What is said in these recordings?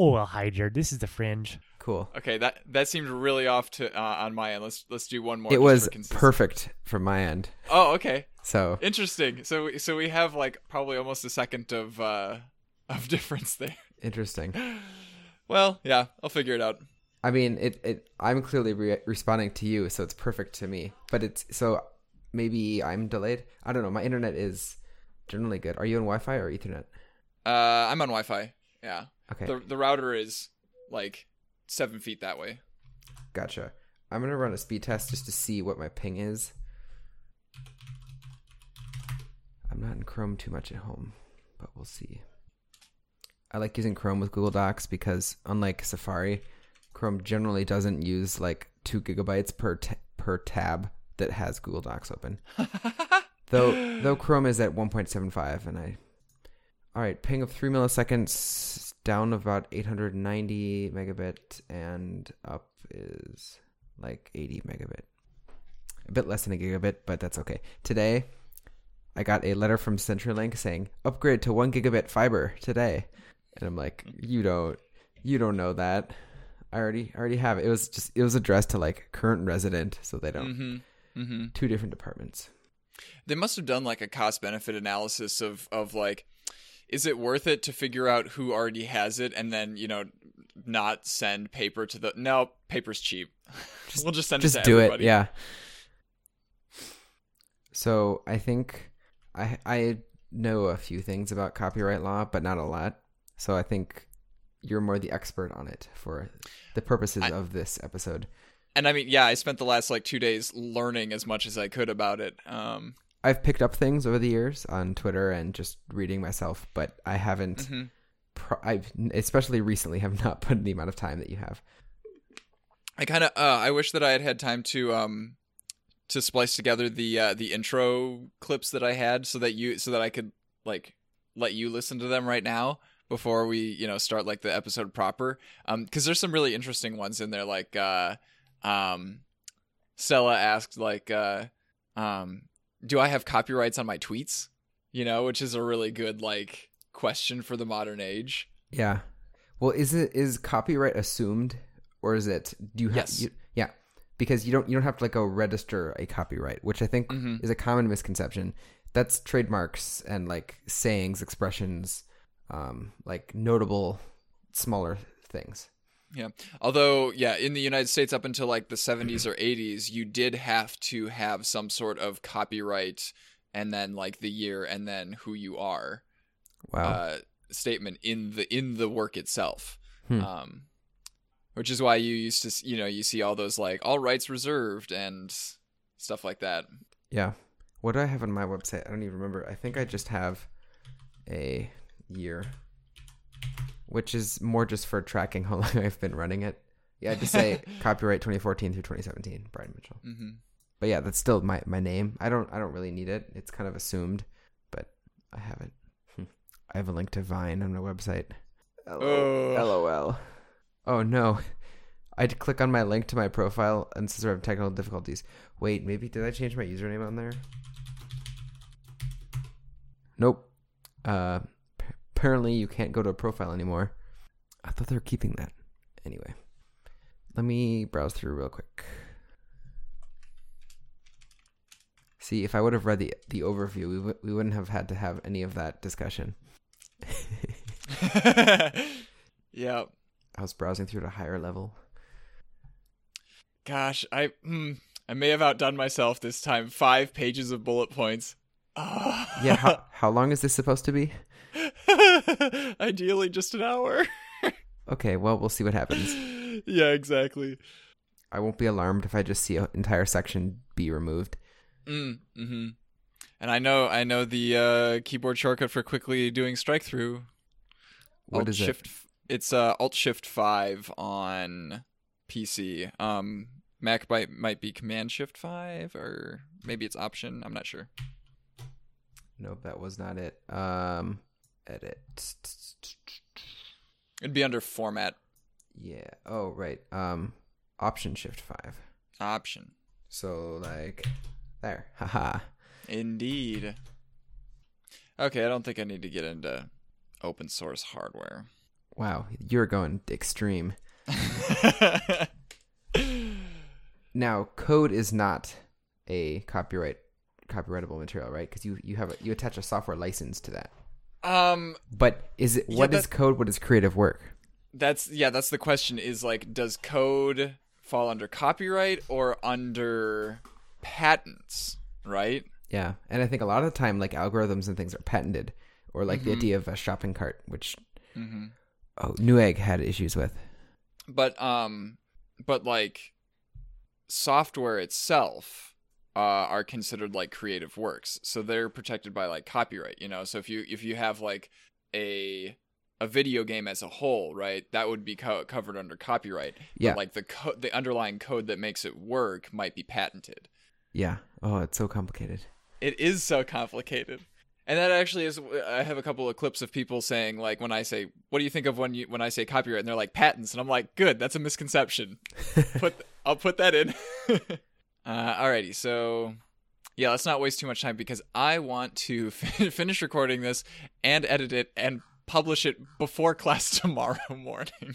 Oh, I'll hide here. This is the fringe. Cool. Okay, that that seemed really off to uh, on my end. Let's let's do one more. It was for perfect from my end. Oh, okay. So Interesting. So we- so we have like probably almost a second of uh of difference there. interesting. Well, yeah, I'll figure it out. I mean, it, it I'm clearly re- responding to you, so it's perfect to me. But it's so maybe I'm delayed. I don't know. My internet is generally good. Are you on Wi-Fi or Ethernet? Uh, I'm on Wi-Fi. Yeah. Okay, The the router is like seven feet that way. gotcha. I'm gonna run a speed test just to see what my ping is. I'm not in Chrome too much at home, but we'll see. I like using Chrome with Google Docs because unlike Safari, Chrome generally doesn't use like two gigabytes per ta- per tab that has Google Docs open. though though Chrome is at 1.75, and I. All right, ping of three milliseconds, down about 890 megabit, and up is like 80 megabit. A bit less than a gigabit, but that's okay. Today, I got a letter from CenturyLink saying upgrade to one gigabit fiber today, and I'm like, you don't, you don't know that. I already, I already have it. It was just, it was addressed to like current resident, so they don't. Mm-hmm. Mm-hmm. Two different departments. They must have done like a cost benefit analysis of of like, is it worth it to figure out who already has it and then you know not send paper to the no paper's cheap. we'll just send just it to do everybody. it yeah so i think i i know a few things about copyright law but not a lot so i think you're more the expert on it for the purposes I- of this episode And I mean, yeah, I spent the last like two days learning as much as I could about it. Um, i've picked up things over the years on twitter and just reading myself but i haven't mhm. pro- i've especially recently have not put in the amount of time that you have I kind of uh, I wish that I had had time to um to splice together the uh, the intro clips that I had so that you so that I could like let you listen to them right now before we you know start like the episode proper um because there's some really interesting ones in there like uh um Stella asked like uh um do I have copyrights on my tweets you know which is a really good like question for the modern age Yeah. Well, is it is copyright assumed or is it do you have Yes. you, yeah, because you don't you don't have to like go register a copyright, which I think Mhm. is a common misconception. That's trademarks and like sayings, expressions, um like notable smaller things. Yeah. Although, yeah, in the United States up until like the 70s or 80s, you did have to have some sort of copyright and then like the year and then who you are Wow. uh, statement in the in the work itself. Hmm. Um which is why you used to you know, you see all those like all rights reserved and stuff like that. yeah. What do I have on my website? I don't even remember. I think I just have a year which is more just for tracking how long I've been running it. Yeah, just say copyright 2014 through 2017, Brian Mitchell. Mhm. But yeah, that's still my, my name. I don't I don't really need it. It's kind of assumed, but I have it. I have a link to Vine on my website. Oh. LOL. Oh no. I had to click on my link to my profile and since we're having technical difficulties. Wait, maybe did I change my username on there? Nope. Uh apparently you can't go to a profile anymore. I thought they were keeping that. Anyway. Let me browse through real quick. See, if I would have read the the overview, we w- we wouldn't have had to have any of that discussion. yeah. I was browsing through at a higher level. Gosh, I hmm, I may have outdone myself this time. 5 pages of bullet points. Ah. Yeah, how, how long is this supposed to be? Ideally, just an hour. Okay, well, we'll see what happens. yeah, exactly. I won't be alarmed if I just see an entire section be removed. Mm, hmm And I know, I know the uh, keyboard shortcut for quickly doing strike through. What Alt is Shift. it? It's uh, Alt Shift Five on PC. Um, Mac might might be Command Shift Five, or maybe it's Option. I'm not sure. Nope, that was not it. Um, edit. It'd be under Format Yeah. Oh, right. Um, Option Shift Five. Option. So like, there. Haha. Indeed. Okay, I don't think I need to get into open source hardware. Wow, you're going extreme. Now, code is not a copyright copyrightable material, right? Because you you have a, you attach a software license to that. Um, But is it Yeah, what is that- code? What is creative work? that's yeah. That's the question. Is like, does code fall under copyright or under patents? Right. Yeah, and I think a lot of the time, like algorithms and things are patented, or like the Mhm. idea of a shopping cart, which Mm-hmm. oh, Newegg had issues with. but um but like software itself uh, are considered like creative works. So they're protected by like copyright you know? So if you if you have like a a video game as a whole right that would be co- covered under copyright. Yeah. but like the co- the underlying code that makes it work might be patented. Yeah. Oh, it's so complicated. it is so complicated. And that actually is i have a couple of clips of people saying like when i say what do you think of when you when i say copyright? And they're like patents. And i'm like good. That's a misconception. Put i'll put that in uh alrighty so yeah let's not waste too much time because i want to fin- finish recording this and edit it and publish it before class tomorrow morning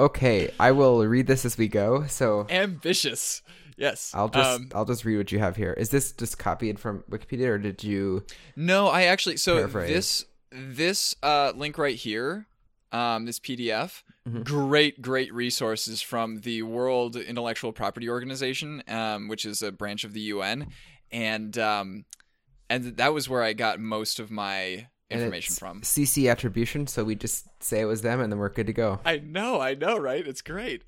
Okay, I will read this as we go. So ambitious yes I'll just Um, I'll just read what you have here. Is this just copied from Wikipedia, or did you? No, I actually so Paraphrase. this this uh, link right here, um, this PDF, Mhm. great great resources from the World Intellectual Property Organization, um, which is a branch of the UN, and um, and that was where I got most of my information from. CC attribution, so we just say it was them, and then we're good to go. I know, I know, right? It's great.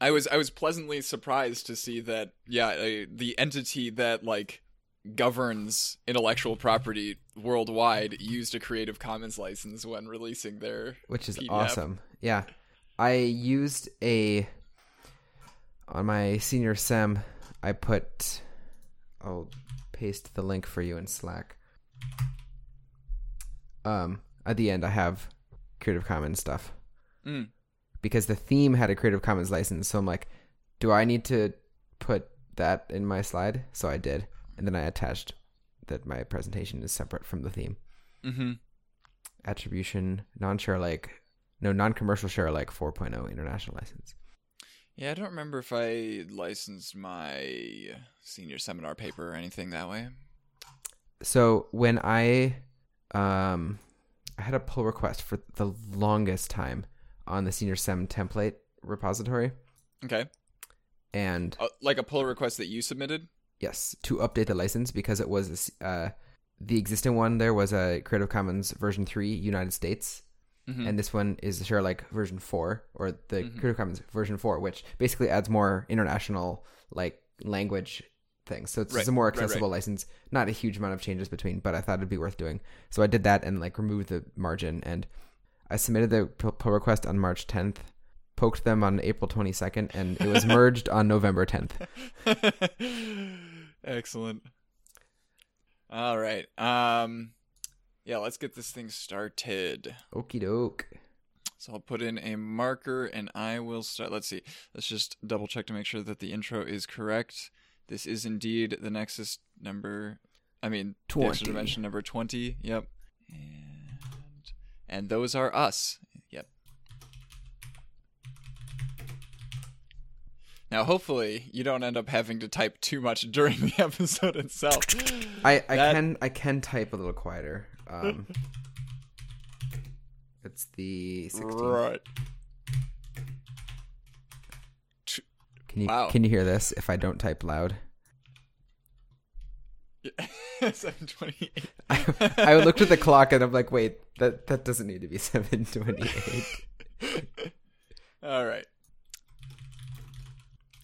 I was I was pleasantly surprised to see that yeah, uh, the entity that like governs intellectual property worldwide used a Creative Commons license when releasing their which is PDF. awesome. Yeah, I used a on my senior sem. I put. I'll paste the link for you in Slack. Um, at the end, I have Creative Commons stuff Mm. because the theme had a Creative Commons license. So I'm like, do I need to put that in my slide? So I did, and then I attached that my presentation is separate from the theme. Mm-hmm. attribution, non-share alike, no non-commercial share alike 4.0 international license. Yeah, I don't remember if I licensed my senior seminar paper or anything that way. So when I um I had a pull request for the longest time on the senior sem template repository Okay, and uh, like a pull request that you submitted. Yes, to update the license because it was uh the existing one there was a Creative Commons version 3 United States Mhm. and this one is share like version 4 or the Mhm. Creative Commons version 4 which basically adds more international like language things so it's Right, a more right, right. accessible license not a huge amount of changes between but i thought it'd be worth doing so i did that and like removed the margin and i submitted the pull request on march 10th poked them on april 22nd and it was merged on november 10th Excellent. All right. Um yeah, let's get this thing started. okie doke So I'll put in a marker and I will start. Let's see. Let's just double check to make sure that the intro is correct. This is indeed the Nexus number I mean the extra dimension number 20. Yep. And and those are us. Yep. Now, hopefully, you don't end up having to type too much during the episode itself. i i That- can i can type a little quieter um it's the 16th Right. can you Wow. can you hear this if i don't type loud Seven twenty-eight. I, I looked at the clock and I'm like, wait, that that doesn't need to be seven twenty eight. All right.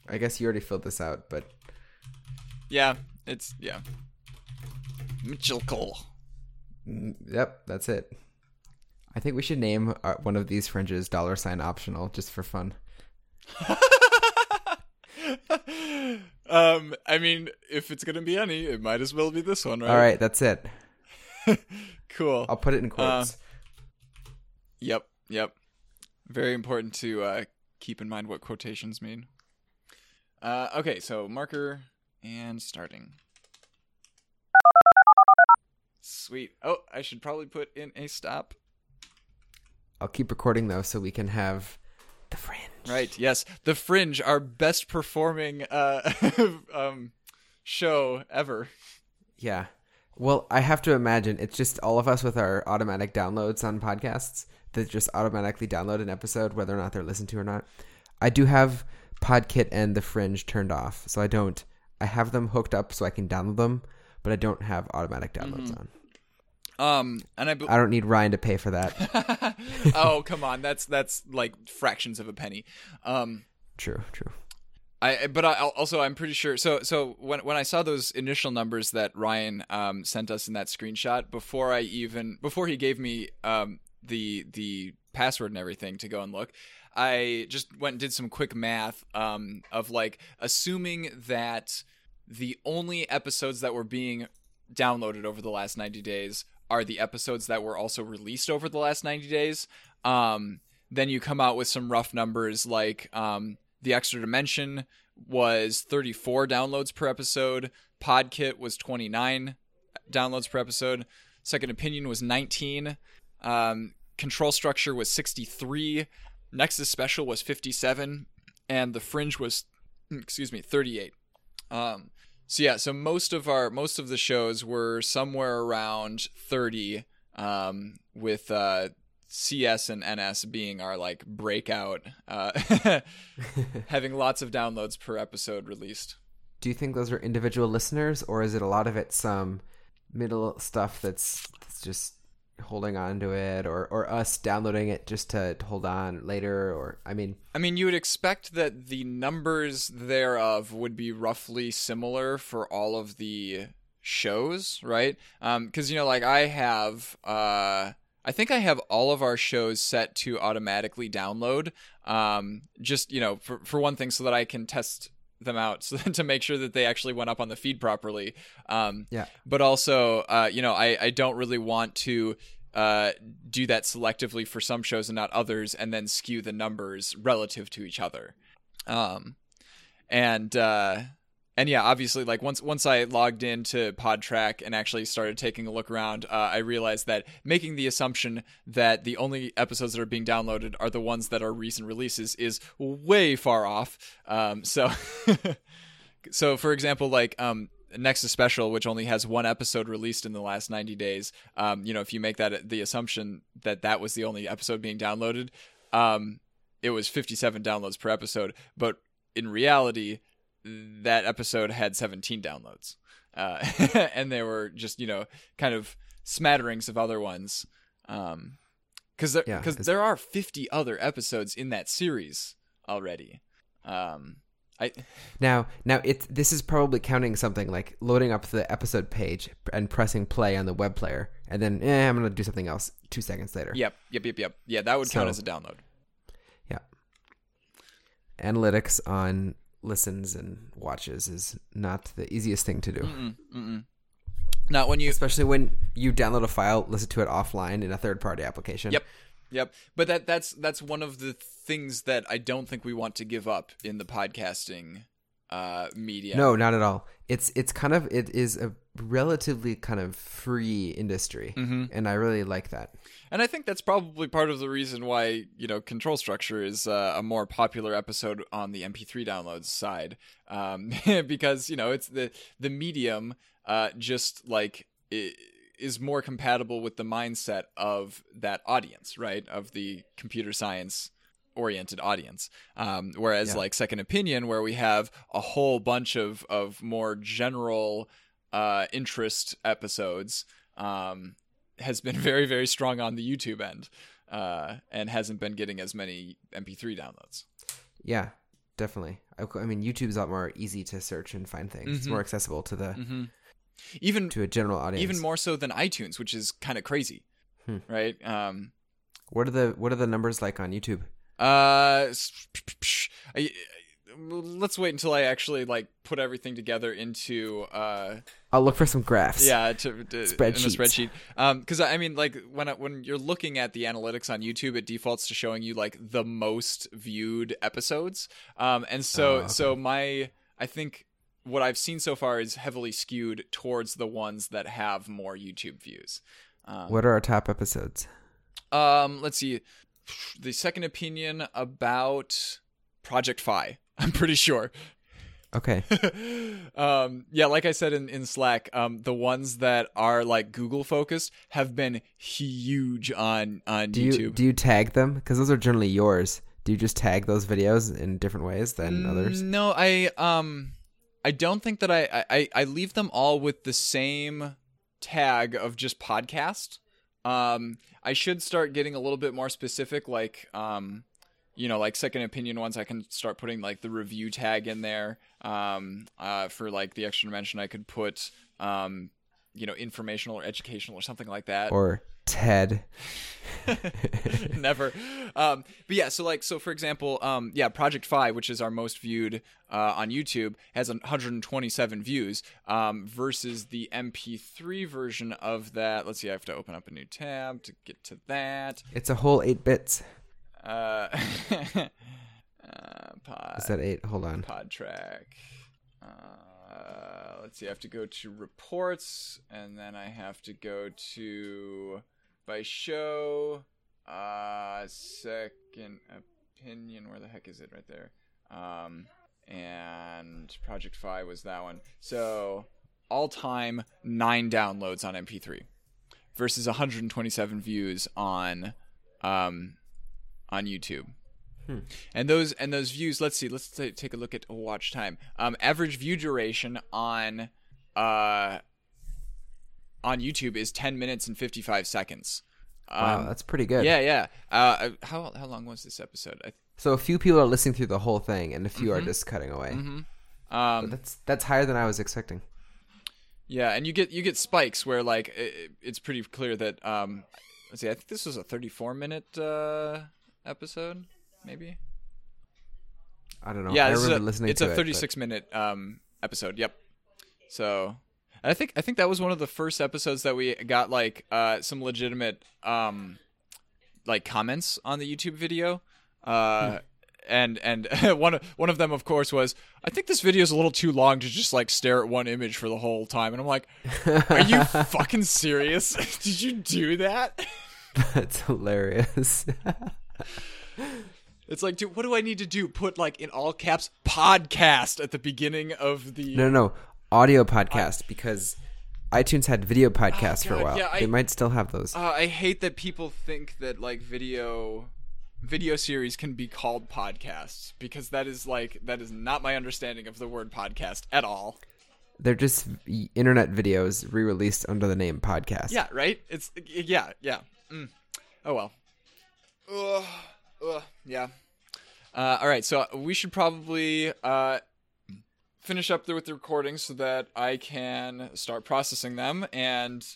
I guess you already filled this out, but Yeah, it's yeah. Mitchell Cole. mm, yep, that's it. I think we should name uh, one of these fringes dollar sign optional just for fun. um, I mean, if it's gonna be any, it might as well be this one, right? All right, that's it. Cool. I'll put it in quotes. Yep, yep. Very important to uh, keep in mind what quotations mean. Uh, okay, so marker and starting. Sweet. Oh, I should probably put in a stop. I'll keep recording though, so we can have the fringe. Right. Yes. The Fringe, our best performing uh, um, show ever. Yeah. Well, I have to imagine it's just all of us with our automatic downloads on podcasts that just automatically download an episode, whether or not they're listened to or not. I do have Podkit and the Fringe turned off, so I don't. I have them hooked up so I can download them, but I don't have automatic downloads Mm-hmm. on. Um, and I. Be- I don't need Ryan to pay for that. oh come on, that's that's like fractions of a penny. Um, true, true. I but I also I'm pretty sure. So so when when I saw those initial numbers that Ryan um sent us in that screenshot before I even before he gave me um the the password and everything to go and look, I just went and did some quick math um of like assuming that the only episodes that were being downloaded over the last 90 days are the episodes that were also released over the last 90 days um then you come out with some rough numbers like um the extra dimension was 34 downloads per episode podkit was 29 downloads per episode second opinion was 19 um, control structure was 63 nexus special was 57 and the fringe was excuse me 38 um, so yeah so most of our most of the shows were somewhere around 30 um, with uh, cs and ns being our like breakout uh, having lots of downloads per episode released. Do you think those are individual listeners, or is it a lot of it some middle stuff that's, that's just holding on to it, or or us downloading it just to hold on later? Or I mean, I mean, you would expect that the numbers thereof would be roughly similar for all of the shows, right? Because you know, like I have, uh, I think I have all of our shows set to automatically download. Um, just you know, for for one thing, so that I can test them out so to make sure that they actually went up on the feed properly. Um, yeah, but also uh, you know I, I don't really want to uh, do that selectively for some shows and not others and then skew the numbers relative to each other um, and uh, and yeah obviously like once once i logged into Podtrac and actually started taking a look around uh, i realized that making the assumption that the only episodes that are being downloaded are the ones that are recent releases is way far off um, so so for example like um, Nexus Special, which only has one episode released in the last 90 days, um, you know, if you make that the assumption that that was the only episode being downloaded, um, it was 57 downloads per episode. But in reality, that episode had 17 downloads. Uh, and they were just, you know, kind of smatterings of other ones. Um, because there, Yeah, cause there are 50 other episodes in that series already. Um, I Now, now it's this is probably counting something like loading up the episode page and pressing play on the web player, and then eh, I'm gonna do something else two seconds later. Yep, yep, yep, yep. Yeah, that would count as a download. Yeah. Analytics on listens and watches is not the easiest thing to do, Mm-mm, mm-mm. Not when you. especially when you download a file, listen to it offline in a third-party application. Yep, yep. But that that's that's one of the things that I don't think we want to give up in the podcasting uh, media. No, not at all. It's it's kind of it is a relatively kind of free industry, Mhm. and I really like that. And I think that's probably part of the reason why you know Control Structure is uh, a more popular episode on the MP3 downloads side, um, because you know it's the the medium uh, just like i- is more compatible with the mindset of that audience, right? Of the computer science oriented audience. Um, whereas Yeah. like Second Opinion, where we have a whole bunch of of more general uh, interest episodes. Um, has been very very strong on the YouTube end, uh, and hasn't been getting as many MP3 downloads. Yeah, definitely. I, I mean, YouTube's a lot more easy to search and find things. It's Mhm. more accessible to the Mm-hmm. Even to a general audience. even more so than iTunes, which is kind of crazy, Hmm. right? Um, What are the what are the numbers like on YouTube? Uh, I- let's wait until I actually like put everything together into uh I'll look for some graphs. yeah to, to in a spreadsheet um because i mean like when I- when you're looking at the analytics on youtube it defaults to showing you like the most viewed episodes um and so Oh, okay. so my i think what i've seen so far is heavily skewed towards the ones that have more youtube views um, What are our top episodes? um let's see the second opinion about Project Fi. I'm pretty sure. Okay. um, yeah, like I said in, in Slack, um, the ones that are like Google focused have been huge on on Do YouTube. you do you tag them? Because those are generally yours. Do you just tag those videos in different ways than others? Mm, No, I um I don't think that I, I I leave them all with the same tag of just podcast. Um I should start getting a little bit more specific like um you know like second opinion ones I can start putting like the review tag in there. Um uh for like the extra dimension I could put um you know informational or educational or something like that. Or Ted? Never. Um, but yeah, so like, so for example, um, yeah, Project Fi, which is our most viewed uh, on YouTube, has 127 views um, versus the MP3 version of that. Let's see, I have to open up a new tab to get to that. It's a whole eight bits. Uh, uh, pod, Is that eight? Hold on. Podtrac. Uh, let's see, I have to go to reports, and then I have to go to by show. Uh, second opinion. Where the heck is it? Right there. Um, and Project Fi was that one. So all time nine downloads on MP3 versus 127 views on um on YouTube. And those and those views. Let's see. Let's ta take a look at watch time. Um, average view duration on uh on YouTube is 10 minutes and 55 seconds. Wow, Um, that's pretty good. yeah, yeah. Uh, how how long was this episode? I, So a few people are listening through the whole thing, and a few Mm-hmm. are just cutting away. But um, that's that's higher than I was expecting. yeah, and you get you get spikes where like it, it's pretty clear that um, let's see. I think this was a 34 minute uh episode, maybe. I don't know. yeah, I remember a, listening it's a it, 36 minute um episode. Yep. So, and I think I think that was one of the first episodes that we got like uh some legitimate um like comments on the YouTube video. Uh and and one of one of them of course was I think this video is a little too long to just like stare at one image for the whole time. And I'm like, "Are you fucking serious? Did you do that?" that's hilarious. It's like, dude, what do I need to do? Put like in all caps podcast at the beginning of the no, no, audio podcast because iTunes had video podcasts for a Oh, God, while. yeah, I- they might still have those. Uh, I hate that people think that like video video series can be called podcasts because that is like that is not my understanding of the word podcast at all. They're just v- internet videos re-released under the name podcast. Yeah, right? It's yeah, yeah. Mm. Oh well. Ugh, ugh, yeah. Uh, all right, so we should probably uh, finish up there with the recordings so that I can start processing them. And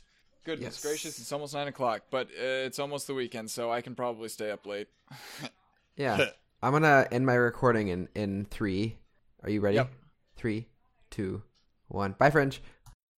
goodness Yes. gracious, it's almost nine o'clock, but uh, it's almost the weekend, so I can probably stay up late. Yeah. I'm gonna end my recording in in three. Are you ready? Yep. Three, two, one. Bye, Fringe.